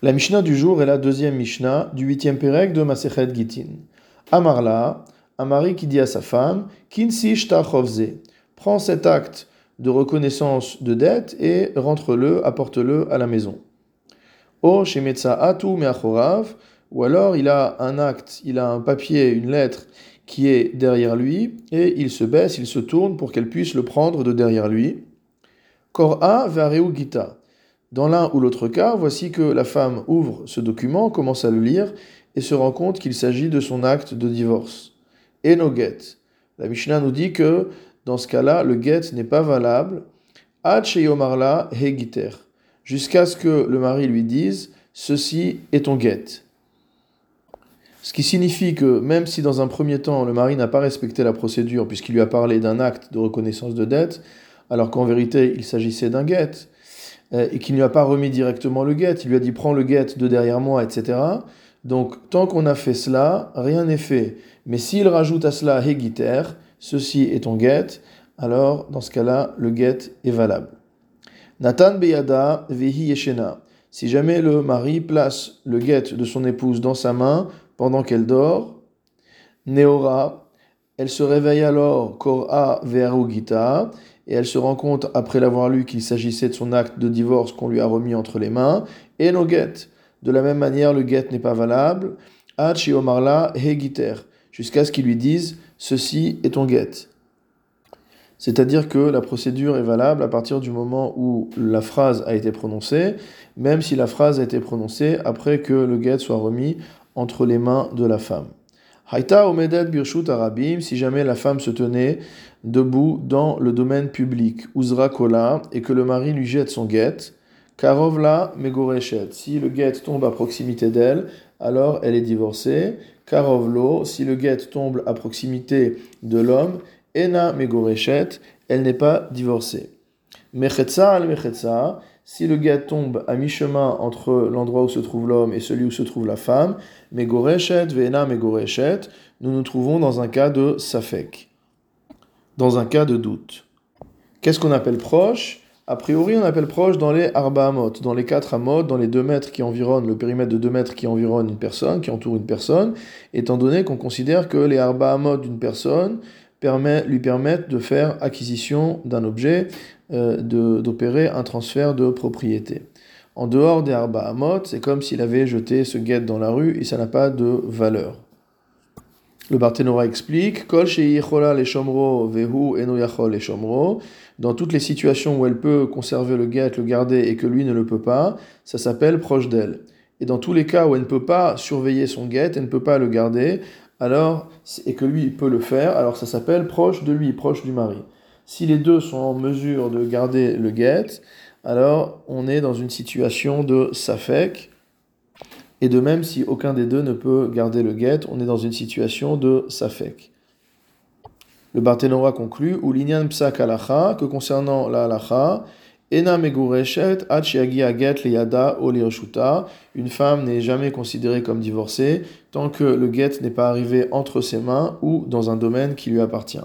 La Mishnah du jour est la deuxième Mishnah du huitième Pérec de Masechet Gitin. Amarla, un mari qui dit à sa femme, Kinsi chovze, prends cet acte de reconnaissance de dette et rentre-le, apporte-le à la maison. O shemetza atu meachorav, ou alors il a un acte, il a un papier, une lettre qui est derrière lui, et il se baisse, il se tourne pour qu'elle puisse le prendre de derrière lui. Kor'a vareu gita. Dans l'un ou l'autre cas, voici que la femme ouvre ce document, commence à le lire et se rend compte qu'il s'agit de son acte de divorce. Et no get. La Mishnah nous dit que dans ce cas-là, le get n'est pas valable. Ad sheyomarla hegiter. Jusqu'à ce que le mari lui dise Ceci est ton get. Ce qui signifie que même si dans un premier temps le mari n'a pas respecté la procédure puisqu'il lui a parlé d'un acte de reconnaissance de dette, alors qu'en vérité il s'agissait d'un euh, et qu'il ne lui a pas remis directement le guet, il lui a dit prends le guet de derrière moi, etc. Donc tant qu'on a fait cela, rien n'est fait. Mais s'il rajoute à cela hegiter, ceci est ton guet, alors dans ce cas-là, le guet est valable. Nathan beyada vehi yeshena. Si jamais le mari place le guet de son épouse dans sa main pendant qu'elle dort, neora, elle se réveille alors kora verugita et elle se rend compte, après l'avoir lu, qu'il s'agissait de son acte de divorce qu'on lui a remis entre les mains, et no get. De la même manière, le get n'est pas valable. Hachi omarla hegiter, jusqu'à ce qu'il lui dise ceci est ton get. C'est-à-dire que la procédure est valable à partir du moment où la phrase a été prononcée, même si la phrase a été prononcée après que le get soit remis entre les mains de la femme. Haïta omedet birshut arabim, si jamais la femme se tenait debout dans le domaine public, uzra kola, et que le mari lui jette son guet, karovla megoreshet, si le guet tombe à proximité d'elle, alors elle est divorcée, karovlo, si le guet tombe à proximité de l'homme, ena megoreshet, elle n'est pas divorcée. Mechetza al si le guet tombe à mi-chemin entre l'endroit où se trouve l'homme et celui où se trouve la femme, Megoreshet, Vena Megoreshet, nous nous trouvons dans un cas de Safek, dans un cas de doute. Qu'est-ce qu'on appelle proche? A priori, on appelle proche dans les Arba Amot, dans les quatre Amot, dans les deux mètres qui environnent, le périmètre de deux mètres qui environne une personne, qui entoure une personne, étant donné qu'on considère que les Arba Amot d'une personne lui permettent de faire acquisition d'un objet, euh, d'opérer un transfert de propriété. En dehors des Arba Amot, c'est comme s'il avait jeté ce guet dans la rue et ça n'a pas de valeur. Le Barthénora explique Kol. Dans toutes les situations où elle peut conserver le guet, le garder et que lui ne le peut pas, ça s'appelle proche d'elle. Et dans tous les cas où elle ne peut pas surveiller son guet, elle ne peut pas le garder, alors et que lui peut le faire, alors ça s'appelle proche de lui, proche du mari. Si les deux sont en mesure de garder le guet, alors on est dans une situation de safek. Et de même, si aucun des deux ne peut garder le guet, on est dans une situation de safek. Le Barthénora conclut, ou l'inyan psak alacha, que concernant la halacha, ena get une femme n'est jamais considérée comme divorcée tant que le guet n'est pas arrivé entre ses mains ou dans un domaine qui lui appartient.